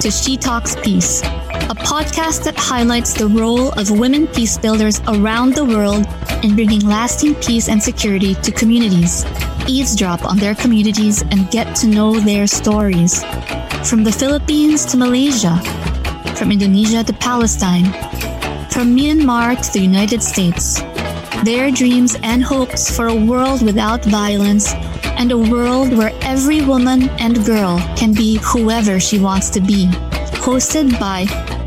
To She Talks Peace, a podcast that highlights the role of women peace builders around the world in bringing lasting peace and security to communities. Eavesdrop on their communities and get to know their stories. From the Philippines to Malaysia, from Indonesia to Palestine, from Myanmar to the United States. Their dreams and hopes for a world without violence and a world where every woman and girl can be whoever she wants to be. Hosted by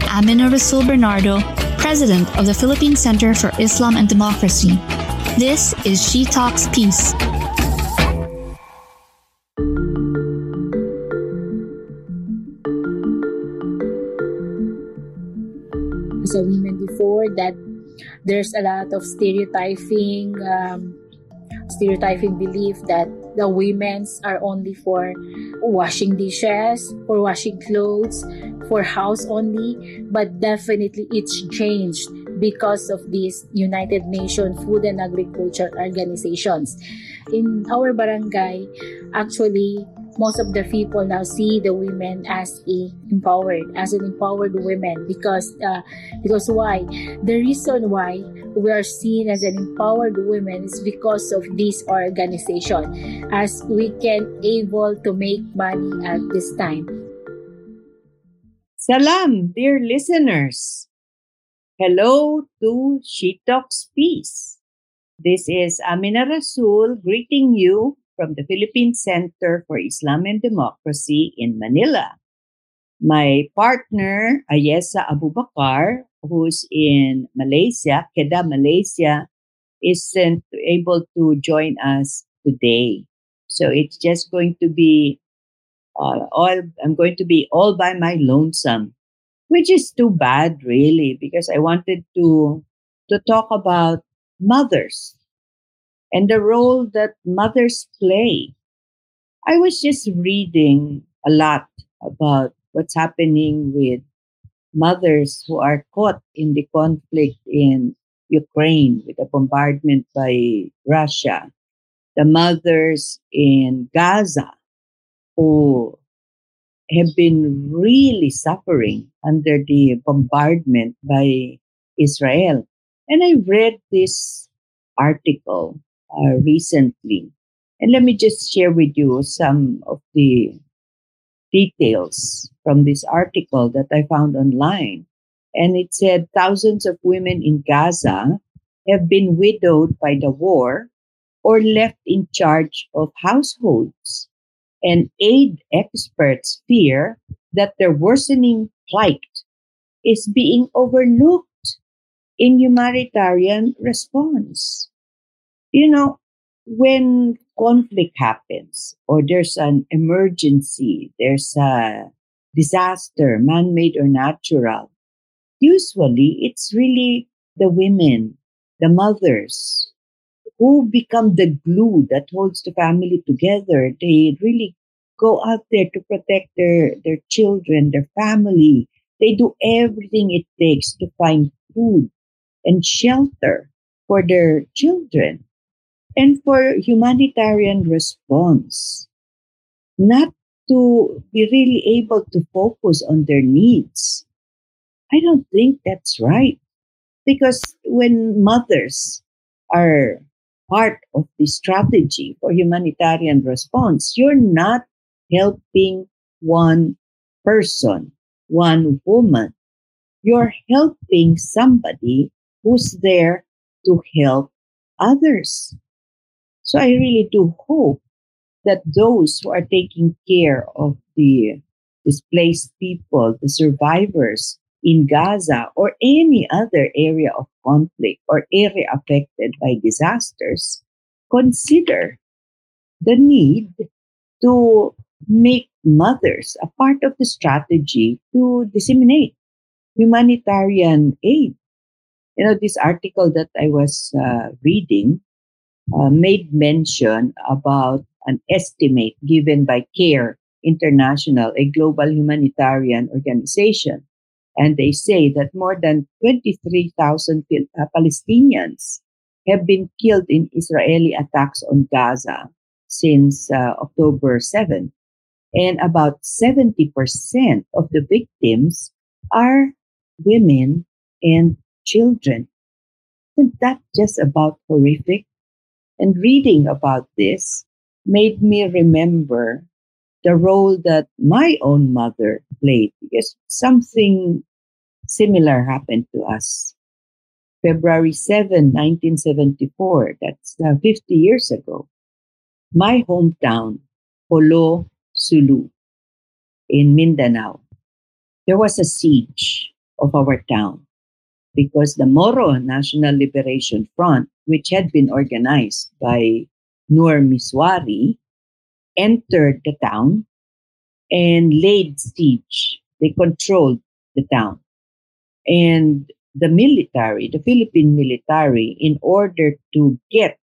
Amina Rasul Bernardo, President of the Philippine Center for Islam and Democracy. This is She Talks Peace. as a woman before that there's a lot of stereotyping um, stereotyping belief that the women's are only for washing dishes for washing clothes for house only. But definitely it's changed because of these united nations food and agriculture organizations. In our barangay actually most of the people now see the women as a empowered as an empowered women because uh, because why the reason why we are seen as an empowered women is because of this organization as we can able to make money at this time Salam, dear listeners. Hello to She Talks Peace. This is Amina Rasul greeting you from the Philippine Center for Islam and Democracy in Manila. My partner, Ayesah Abubakar, who's in Malaysia, Kedah, Malaysia, isn't able to join us today. So it's just going to be uh, all, I'm going to be all by my lonesome, which is too bad, really, because I wanted to, to talk about mothers and the role that mothers play. I was just reading a lot about what's happening with mothers who are caught in the conflict in Ukraine with the bombardment by Russia, the mothers in Gaza who have been really suffering under the bombardment by Israel. And I read this article uh, recently. And let me just share with you some of the details from this article that I found online. And it said thousands of women in Gaza have been widowed by the war or left in charge of households. And aid experts fear that their worsening plight is being overlooked in humanitarian response you know, when conflict happens or there's an emergency, there's a disaster, man made or natural, usually it's really the women, the mothers, who become the glue that holds the family together. They really go out there to protect their, their children, their family. They do everything it takes to find food and shelter for their children and for humanitarian response, not to be really able to focus on their needs. I don't think that's right. Because when mothers are part of the strategy for humanitarian response, you're not helping one person, one woman. You're helping somebody who's there to help others. So I really do hope that those who are taking care of the displaced people, the survivors in Gaza or any other area of conflict or area affected by disasters, consider the need to make mothers a part of the strategy to disseminate humanitarian aid. You know, this article that I was uh, reading uh, made mention about an estimate given by CARE International, a global humanitarian organization. And they say that more than 23,000 uh, Palestinians have been killed in Israeli attacks on Gaza since uh, October 7. And about 70% of the victims are women and children. Isn't that just about horrific? And reading about this made me remember the role that my own mother played because something similar happened to us. February 7, 1974, that's uh, 50 years ago. My hometown, Jolo, Sulu, in Mindanao, there was a siege of our town because the Moro National Liberation Front, which had been organized by Nur Misuari, entered the town and laid siege. They controlled the town. And the military, the Philippine military, in order to get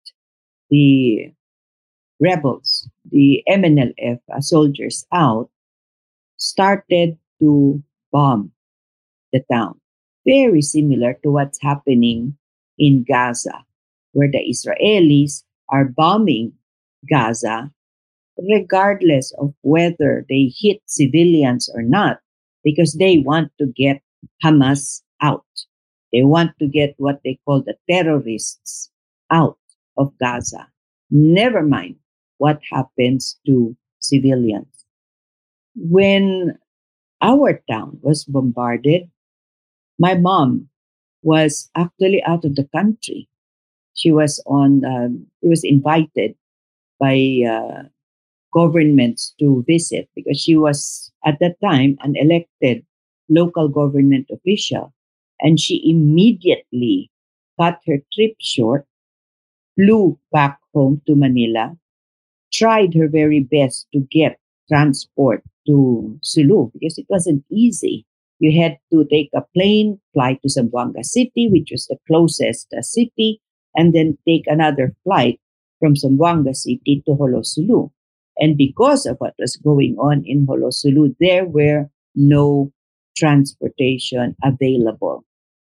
the rebels, the MNLF uh, soldiers out, started to bomb the town. Very similar to what's happening in Gaza, where the Israelis are bombing Gaza regardless of whether they hit civilians or not, because they want to get Hamas out. They want to get what they call the terrorists out of Gaza. Never mind what happens to civilians. When our town was bombarded, my mom was actually out of the country. She was on, um, she was invited by uh, governments to visit because she was at that time an elected local government official. And she immediately cut her trip short, flew back home to Manila, tried her very best to get transport to Sulu because it wasn't easy. You had to take a plane, fly to Zamboanga City, which was the closest uh, city, and then take another flight from Zamboanga City to Jolo-Sulu. And because of what was going on in Jolo-Sulu, there were no transportation available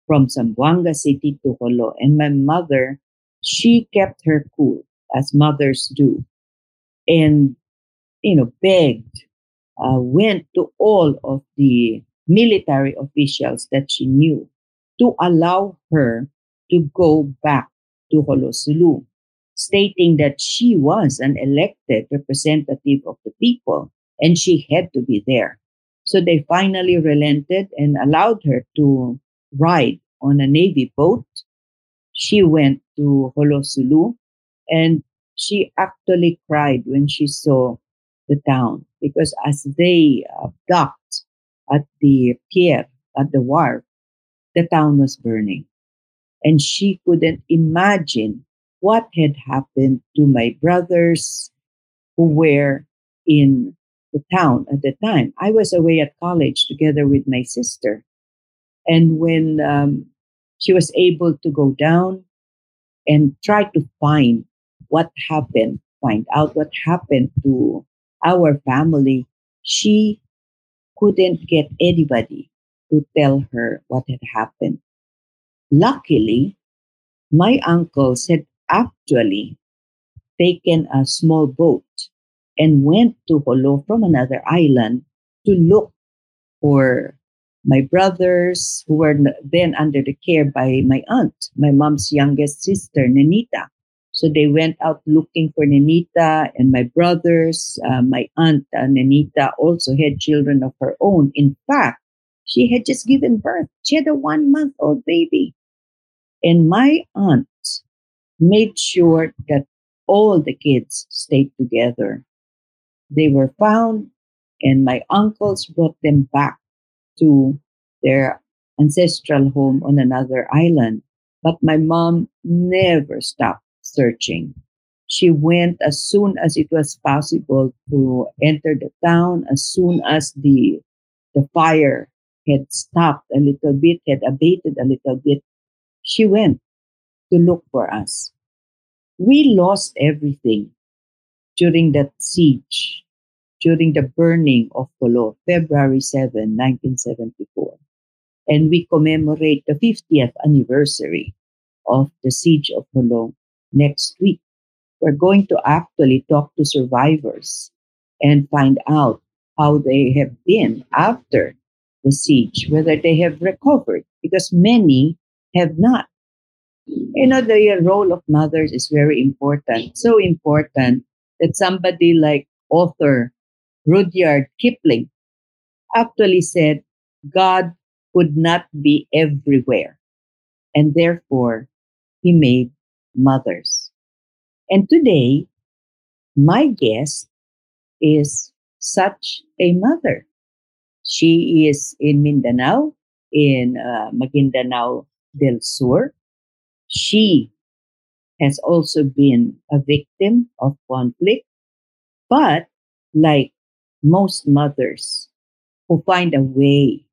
from Zamboanga City to Jolo. And my mother, she kept her cool, as mothers do, and, you know, begged, uh, went to all of the military officials that she knew to allow her to go back to Jolo-Sulu stating that she was an elected representative of the people and she had to be there. So they finally relented and allowed her to ride on a Navy boat. She went to Jolo-Sulu and she actually cried when she saw the town because as they uh, docked at the pier, at the wharf, the town was burning. And she couldn't imagine what had happened to my brothers who were in the town at the time. I was away at college together with my sister. And when um, she was able to go down and try to find what happened, find out what happened to our family, she couldn't get anybody to tell her what had happened. Luckily, my uncles had actually taken a small boat and went to Jolo from another island to look for my brothers who were then under the care by my aunt, my mom's youngest sister, Nenita. So they went out looking for Nenita and my brothers. Uh, my aunt, uh, Nenita, also had children of her own. In fact, she had just given birth. She had a one month old baby. And my aunt made sure that all the kids stayed together they were found, and my uncles brought them back to their ancestral home on another island. But my mom never stopped searching. She went as soon as it was possible to enter the town, as soon as the, the fire had stopped a little bit, had abated a little bit. She went to look for us. We lost everything during that siege, during the burning of Jolo, February 7, 1974. And we commemorate the 50th anniversary of the siege of Jolo next week. We're going to actually talk to survivors and find out how they have been after the siege, whether they have recovered, because many have not. You know, the role of mothers is very important, so important that somebody like author Rudyard Kipling actually said, God could not be everywhere. And therefore, he made mothers. And today, my guest is such a mother. She is in Mindanao, in uh, Maguindanao del Sur. She has also been a victim of conflict, but like most mothers who find a way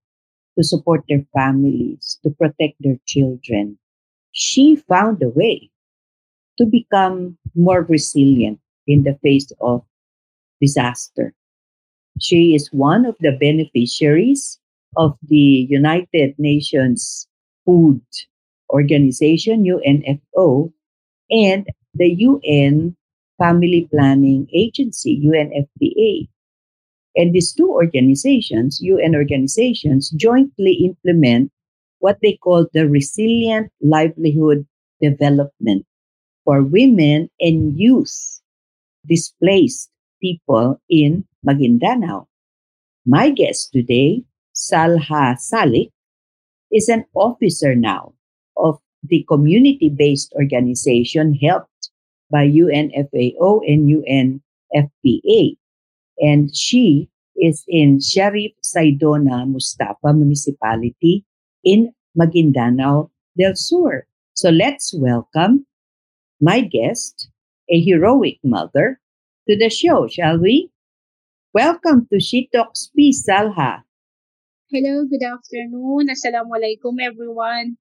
to support their families, to protect their children, she found a way to become more resilient in the face of disaster. She is one of the beneficiaries of the United Nations Food Organization, UNFO, and the UN Family Planning Agency, UNFPA. And these two organizations, UN organizations, jointly implement what they call the Resilient Livelihood Development for women and youth displaced people in Maguindanao. My guest today, Salha Salik, is an officer now of the community-based organization helped by UNFAO and UNFPA. And she is in Sharif Saidona Mustafa Municipality in Maguindanao del Sur. So let's welcome my guest, a heroic mother, to the show, shall we? Welcome to She Talks Peace, Salha. Hello, good afternoon. Assalamualaikum, everyone.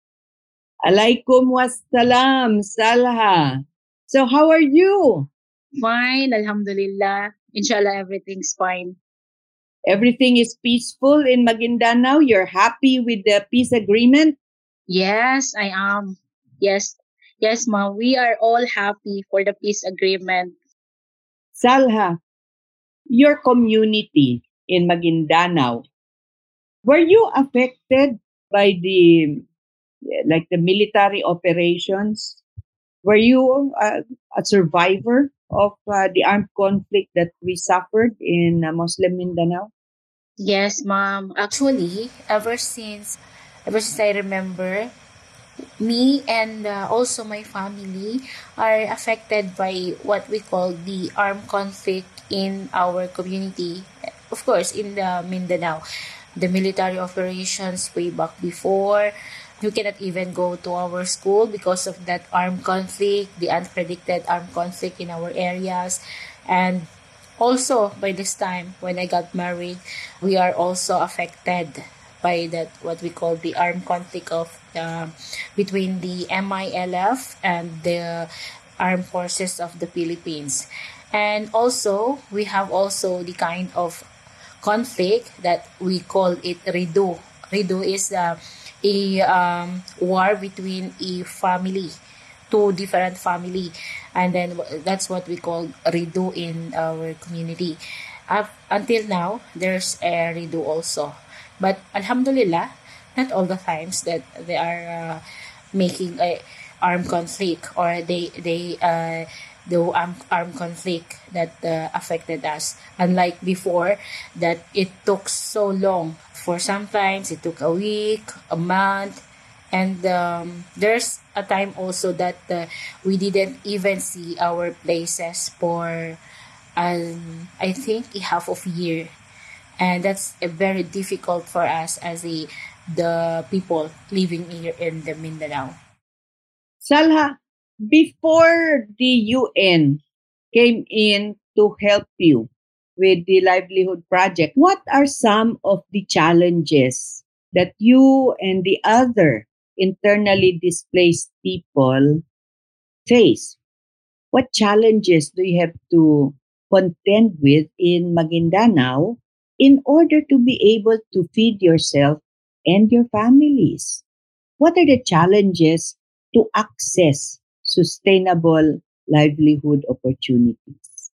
Alaikum wassalam, Salha. So how are you? Fine, Alhamdulillah. Inshallah, everything's fine. Everything is peaceful in Maguindanao. You're happy with the peace agreement? Yes, I am. Yes, Yes, ma'am. We are all happy for the peace agreement. Salha, your community in Maguindanao, were you affected by the like the military operations? Were you uh, a survivor of uh, the armed conflict that we suffered in uh, Muslim Mindanao? Yes, ma'am. Actually, ever since ever since I remember, me and uh, also my family are affected by what we call the armed conflict in our community. Of course, in the Mindanao, the military operations way back before. You cannot even go to our school because of that armed conflict, the unpredicted armed conflict in our areas. And also, by this time, when I got married, we are also affected by that what we call the armed conflict of uh, between the MILF and the armed forces of the Philippines. And also, we have also the kind of conflict that we call it rido. Rido is uh, a um, war between a family, two different family, and then that's what we call rido in our community. Uh, until now, there's a rido also. But Alhamdulillah, not all the times that they are uh, making a armed conflict or they they uh, do armed, armed conflict that uh, affected us. Unlike before, that it took so long. For sometimes it took a week, a month, and um, there's a time also that uh, we didn't even see our places for um, I think a half of a year, and that's a very difficult for us as the the people living here in the Mindanao. Salha, before the UN came in to help you with the livelihood project, what are some of the challenges that you and the other internally displaced people face? What challenges do you have to contend with in Maguindanao in order to be able to feed yourself and your families? What are the challenges to access sustainable livelihood opportunities?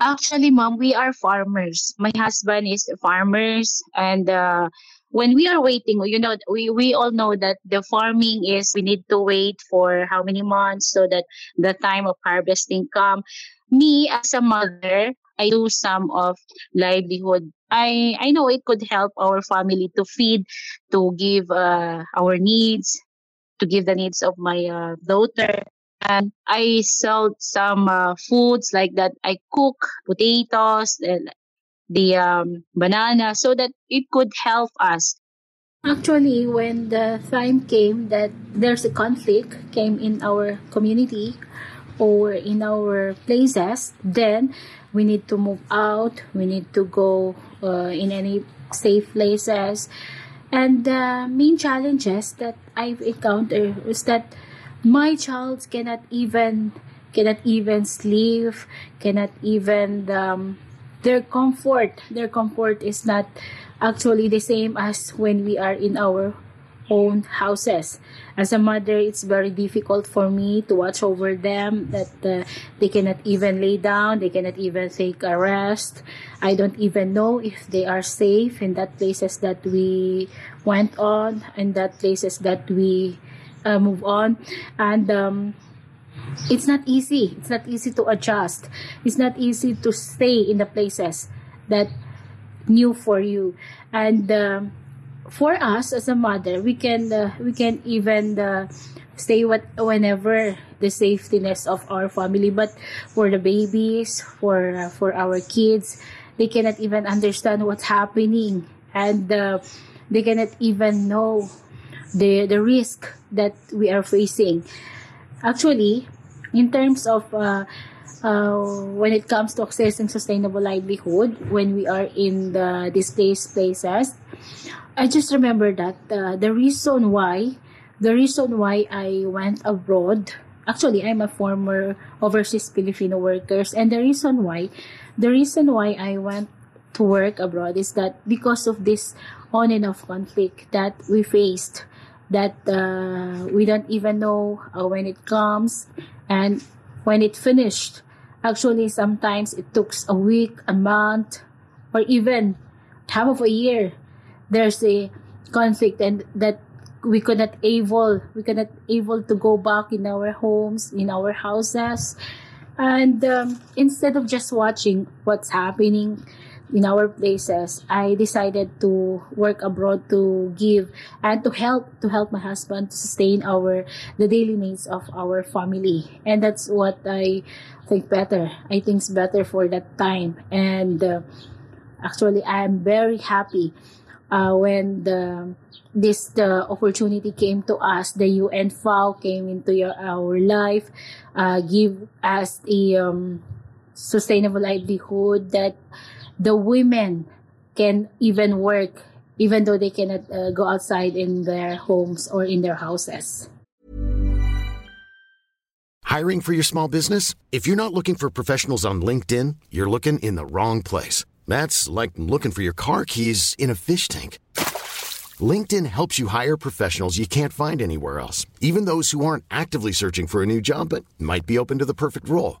Actually, mom, we are farmers. My husband is farmers, and uh, when we are waiting, you know, we, we all know that the farming is we need to wait for how many months so that the time of harvesting come. Me as a mother, I do some of livelihood. I I know it could help our family to feed, to give uh, our needs, to give the needs of my uh, daughter. And I sell some uh, foods like that. I cook potatoes, and the um, banana so that it could help us Actually, when the time came that there's a conflict came in our community or in our places, then we need to move out. We need to go uh, in any safe places. And the main challenges that I've encountered is that my child cannot even cannot even sleep, cannot even um, their comfort their comfort is not actually the same as when we are in our own houses. As a mother it's very difficult for me to watch over them that uh, they cannot even lay down they cannot even take a rest. I don't even know if they are safe in that places that we went on and that places that we uh, move on and um, it's not easy. It's not easy to adjust. It's not easy to stay in the places that new for you. And um, for us as a mother, we can uh, we can even uh, stay what whenever the safetyness of our family. But for the babies, for uh, for our kids, they cannot even understand what's happening, and uh, they cannot even know the the risk that we are facing. Actually, in terms of uh, uh, when it comes to accessing sustainable livelihood when we are in the displaced places i just remember that uh, the reason why the reason why i went abroad actually i'm a former overseas filipino workers and the reason why the reason why i went to work abroad is that because of this on and off conflict that we faced that uh, we don't even know uh, when it comes and when it finished. Actually sometimes it takes a week a month or even half of a year. There's a conflict and that we could not able we could not able to go back in our homes in our houses. And um, instead of just watching what's happening in our places, I decided to work abroad to give and to help to help my husband to sustain our the daily needs of our family, and that's what I think better. I think it's better for that time, and uh, actually, I am very happy uh, when the this the opportunity came to us. The UN FAO came into your, our life uh, give us a um, sustainable livelihood that the women can even work even though they cannot uh, go outside in their homes or in their houses. Hiring for your small business? If you're not looking for professionals on LinkedIn, you're looking in the wrong place. That's like looking for your car keys in a fish tank. LinkedIn helps you hire professionals you can't find anywhere else, even those who aren't actively searching for a new job but might be open to the perfect role.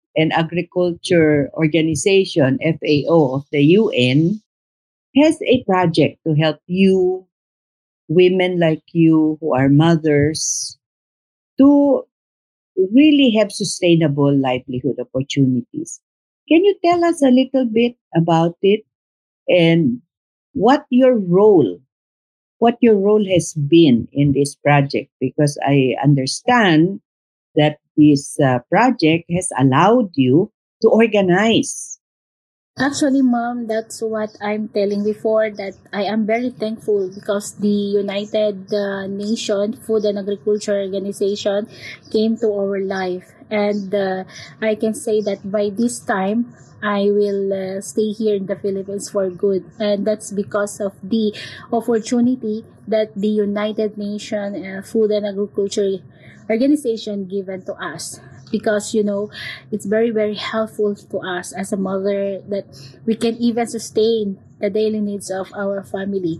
and Agriculture Organization, FAO, of the UN, has a project to help you, women like you who are mothers, to really have sustainable livelihood opportunities. Can you tell us a little bit about it and what your role what your role has been in this project because I understand this uh, project has allowed you to organize. Actually, mom, that's what I'm telling before that I am very thankful because the United uh, Nation Food and Agriculture Organization came to our life. And uh, I can say that by this time, I will uh, stay here in the Philippines for good. And that's because of the opportunity that the United Nations uh, Food and Agriculture organization given to us because you know it's very very helpful to us as a mother that we can even sustain the daily needs of our family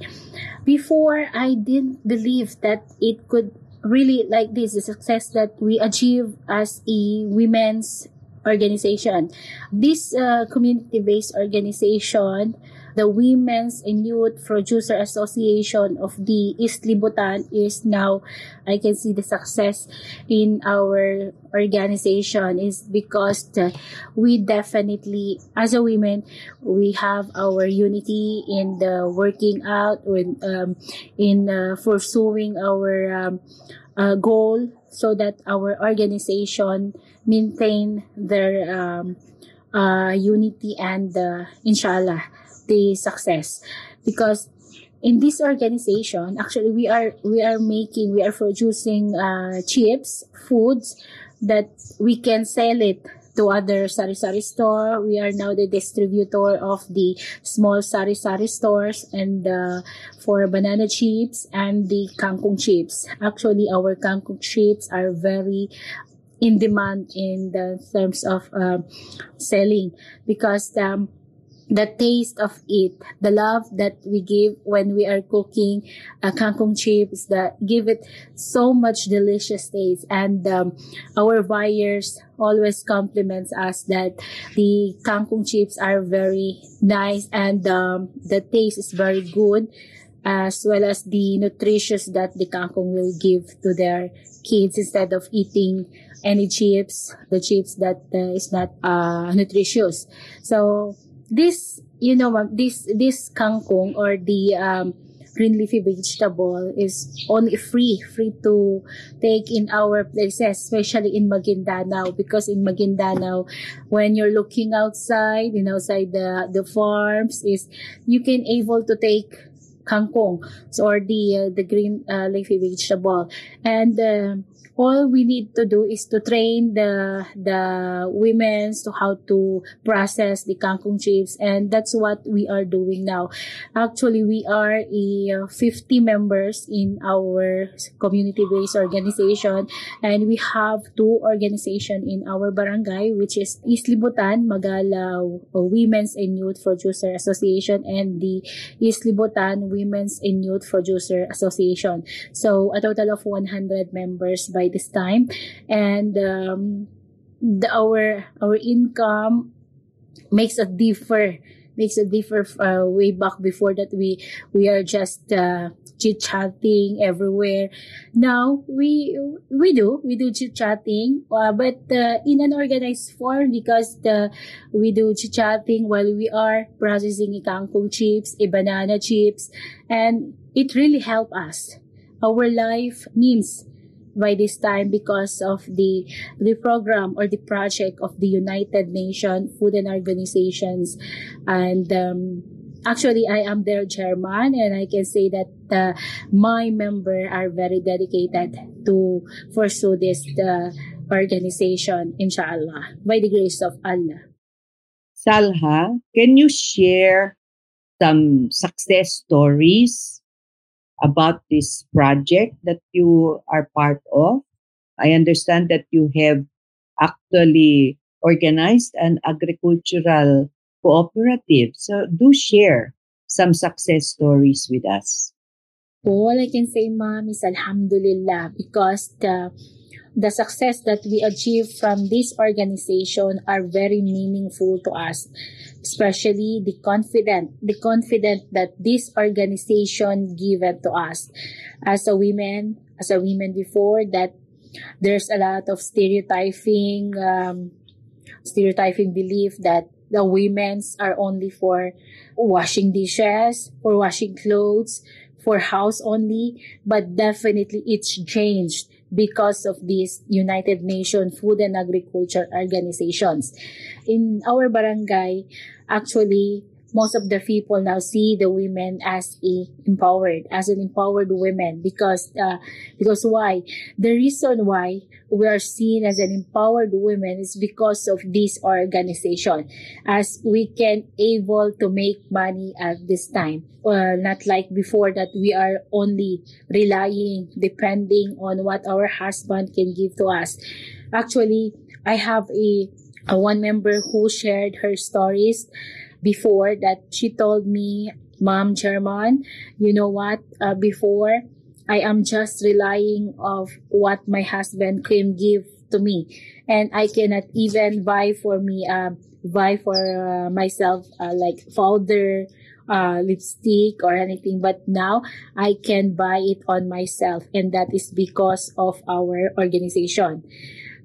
before i didn't believe that it could really like this the success that we achieve as a women's organization. This uh, community-based organization the Women's and Youth Producer Association of the East Libutan is now, I can see the success in our organization is because the, we definitely, as a women, we have our unity in the working out, in, um, in uh, pursuing our um, uh, goal so that our organization maintain their um, uh, unity and uh, inshallah the success because in this organization actually we are we are making we are producing uh, chips foods that we can sell it to other sari-sari store. We are now the distributor of the small sari-sari stores and uh, for banana chips and the kangkong chips. Actually, our kangkong chips are very in demand in the terms of uh, selling because um, the taste of it, the love that we give when we are cooking uh, kangkong chips that give it so much delicious taste. And um, our buyers always compliments us that the kangkong chips are very nice and um, the taste is very good as well as the nutritious that the kangkong will give to their kids instead of eating any chips, the chips that uh, is not uh, nutritious. So this you know this this kangkong or the um, green leafy vegetable is only free free to take in our places especially in Maguindanao because in Maguindanao when you're looking outside you know outside the the farms is you can able to take kangkong or the uh, the green uh, leafy vegetable. And uh, all we need to do is to train the the women to how to process the kangkong chips and that's what we are doing now. Actually we are a 50 members in our community based organization and we have two organization in our barangay which is East Libutan Magala Women's and Youth Producer Association and the East Libutan Women's and Youth Producer Association. So a total of 100 members by this time. And um, the, our our income makes a differ makes a differ uh, way back before that we we are just uh, chit chatting everywhere. Now we we do we do chit chatting uh, but uh, in an organized form because the we do chit chatting while we are processing kangkong chips a banana chips and it really help us. Our life means by this time because of the the program or the project of the United Nations Food and Organizations. And um, actually I am their chairman and I can say that uh, my member are very dedicated to pursue this uh, organization inshallah by the grace of Allah. Salha, can you share some success stories about this project that you are part of? I understand that you have actually organized an agricultural cooperative. So do share some success stories with us. All I can say, ma'am, is Alhamdulillah because the the success that we achieve from this organization are very meaningful to us especially the confident the confident that this organization given to us. As a woman as a woman before that there's a lot of stereotyping um, stereotyping belief that the women's are only for washing dishes for washing clothes for house only but definitely it's changed because of these United Nations Food and Agriculture Organizations. In our barangay, actually, most of the people now see the women as a empowered as an empowered women because uh, because why? The reason why we are seen as an empowered women is because of this organization. As we can able to make money at this time uh, not like before that we are only relying depending on what our husband can give to us. Actually i have a, a one member who shared her stories before that she told me, Mom German, you know what? Uh, before, I am just relying of what my husband can give to me. And I cannot even buy for me, uh, buy for uh, myself uh, like powder, uh, lipstick or anything. But now I can buy it on myself. And that is because of our organization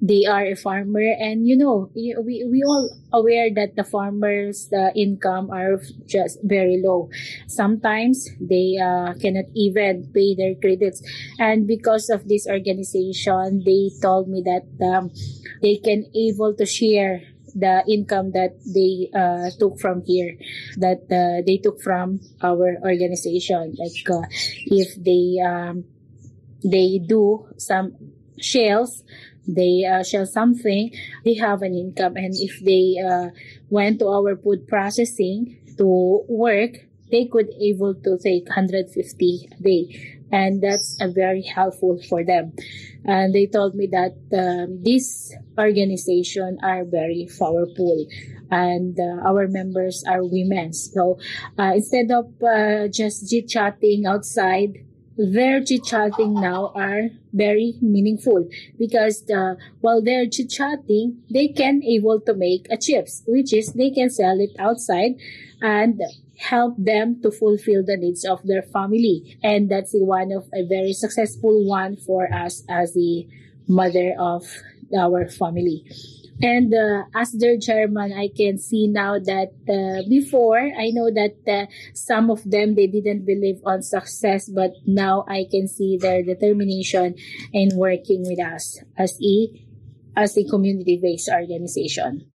they are a farmer. And you know we, we all aware that the farmers the income are just very low. Sometimes they uh, cannot even pay their credits. And because of this organization they told me that um, they can able to share the income that they uh, took from here that uh, they took from our organization. Like uh, if they um, they do some shells they uh, sell something, they have an income. And if they uh, went to our food processing to work, they could able to take 150 a day. And that's a very helpful for them. And they told me that um, this organization are very powerful and uh, our members are women. So uh, instead of uh, just chit-chatting outside, their chit-chatting now are very meaningful because the, while they're chit-chatting, they can able to make a chips, which is they can sell it outside and help them to fulfill the needs of their family. And that's one of a very successful one for us as the mother of our family. And uh, as their chairman, I can see now that uh, before I know that uh, some of them they didn't believe on success, but now I can see their determination in working with us as a as a community based organization.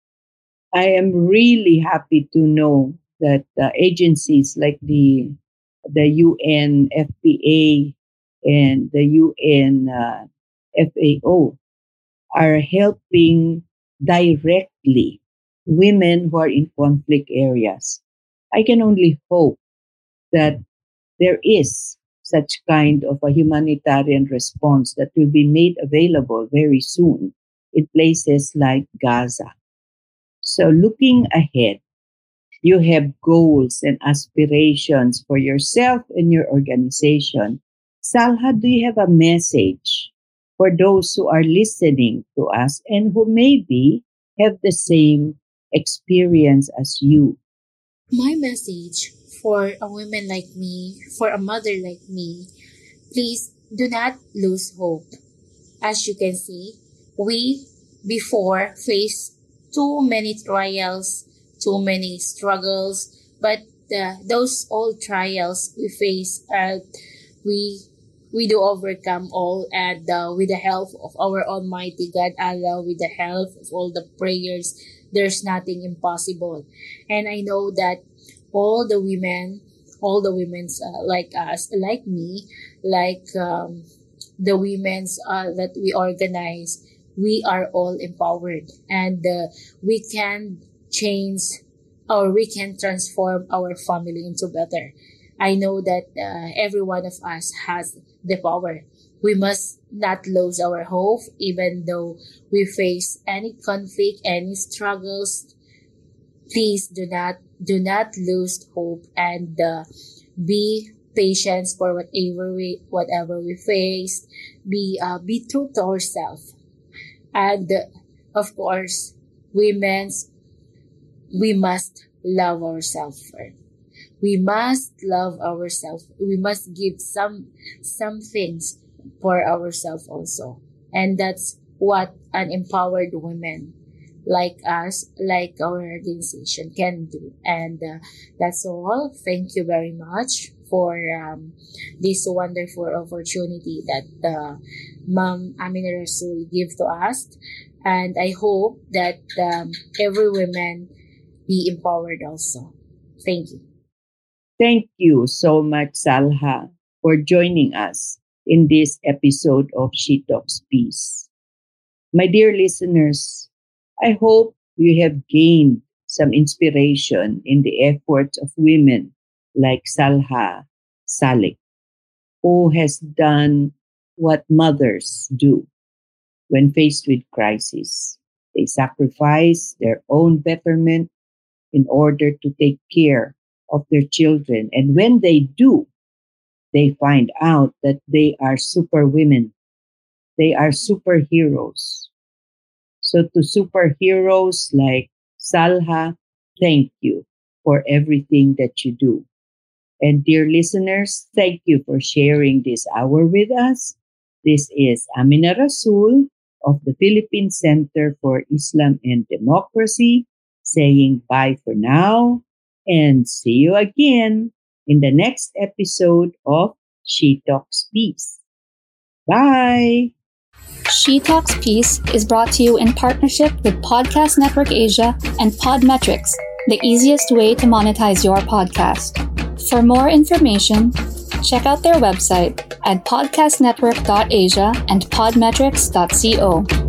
I am really happy to know that uh, agencies like the the UN FPA and the UN uh, FAO are helping directly women who are in conflict areas. I can only hope that there is such kind of a humanitarian response that will be made available very soon in places like Gaza. So looking ahead, you have goals and aspirations for yourself and your organization. Salha, do you have a message for those who are listening to us and who maybe have the same experience as you. My message for a woman like me, for a mother like me, please do not lose hope. As you can see, we before faced too many trials, too many struggles, but uh, those old trials we face, uh, we we do overcome all and uh, with the help of our almighty god allah with the help of all the prayers there's nothing impossible and i know that all the women all the women's uh, like us like me like um, the women's uh, that we organize we are all empowered and uh, we can change or we can transform our family into better. I know that uh, every one of us has the power. We must not lose our hope, even though we face any conflict, any struggles. Please do not do not lose hope and uh, be patient for whatever we whatever we face. Be uh, be true to ourselves, and uh, of course, women's we must love ourselves first. We must love ourselves. We must give some some things for ourselves also. And that's what an empowered woman like us, like our organization can do. And uh, that's all. Thank you very much for um, this wonderful opportunity that uh, Mom Amina Rasul give to us. And I hope that um, every woman be empowered also. Thank you. Thank you so much, Salha, for joining us in this episode of She Talks Peace. My dear listeners, I hope you have gained some inspiration in the efforts of women like Salha Salik, who has done what mothers do when faced with crisis. They sacrifice their own betterment in order to take care of their children. And when they do, they find out that they are super women. They are superheroes. So to superheroes like Salha, thank you for everything that you do. And dear listeners, thank you for sharing this hour with us. This is Amina Rasul of the Philippine Center for Islam and Democracy saying bye for now and see you again in the next episode of She Talks Peace. Bye. She Talks Peace is brought to you in partnership with Podcast Network Asia and Podmetrics, the easiest way to monetize your podcast. For more information, check out their website at podcastnetwork.asia and podmetrics.co.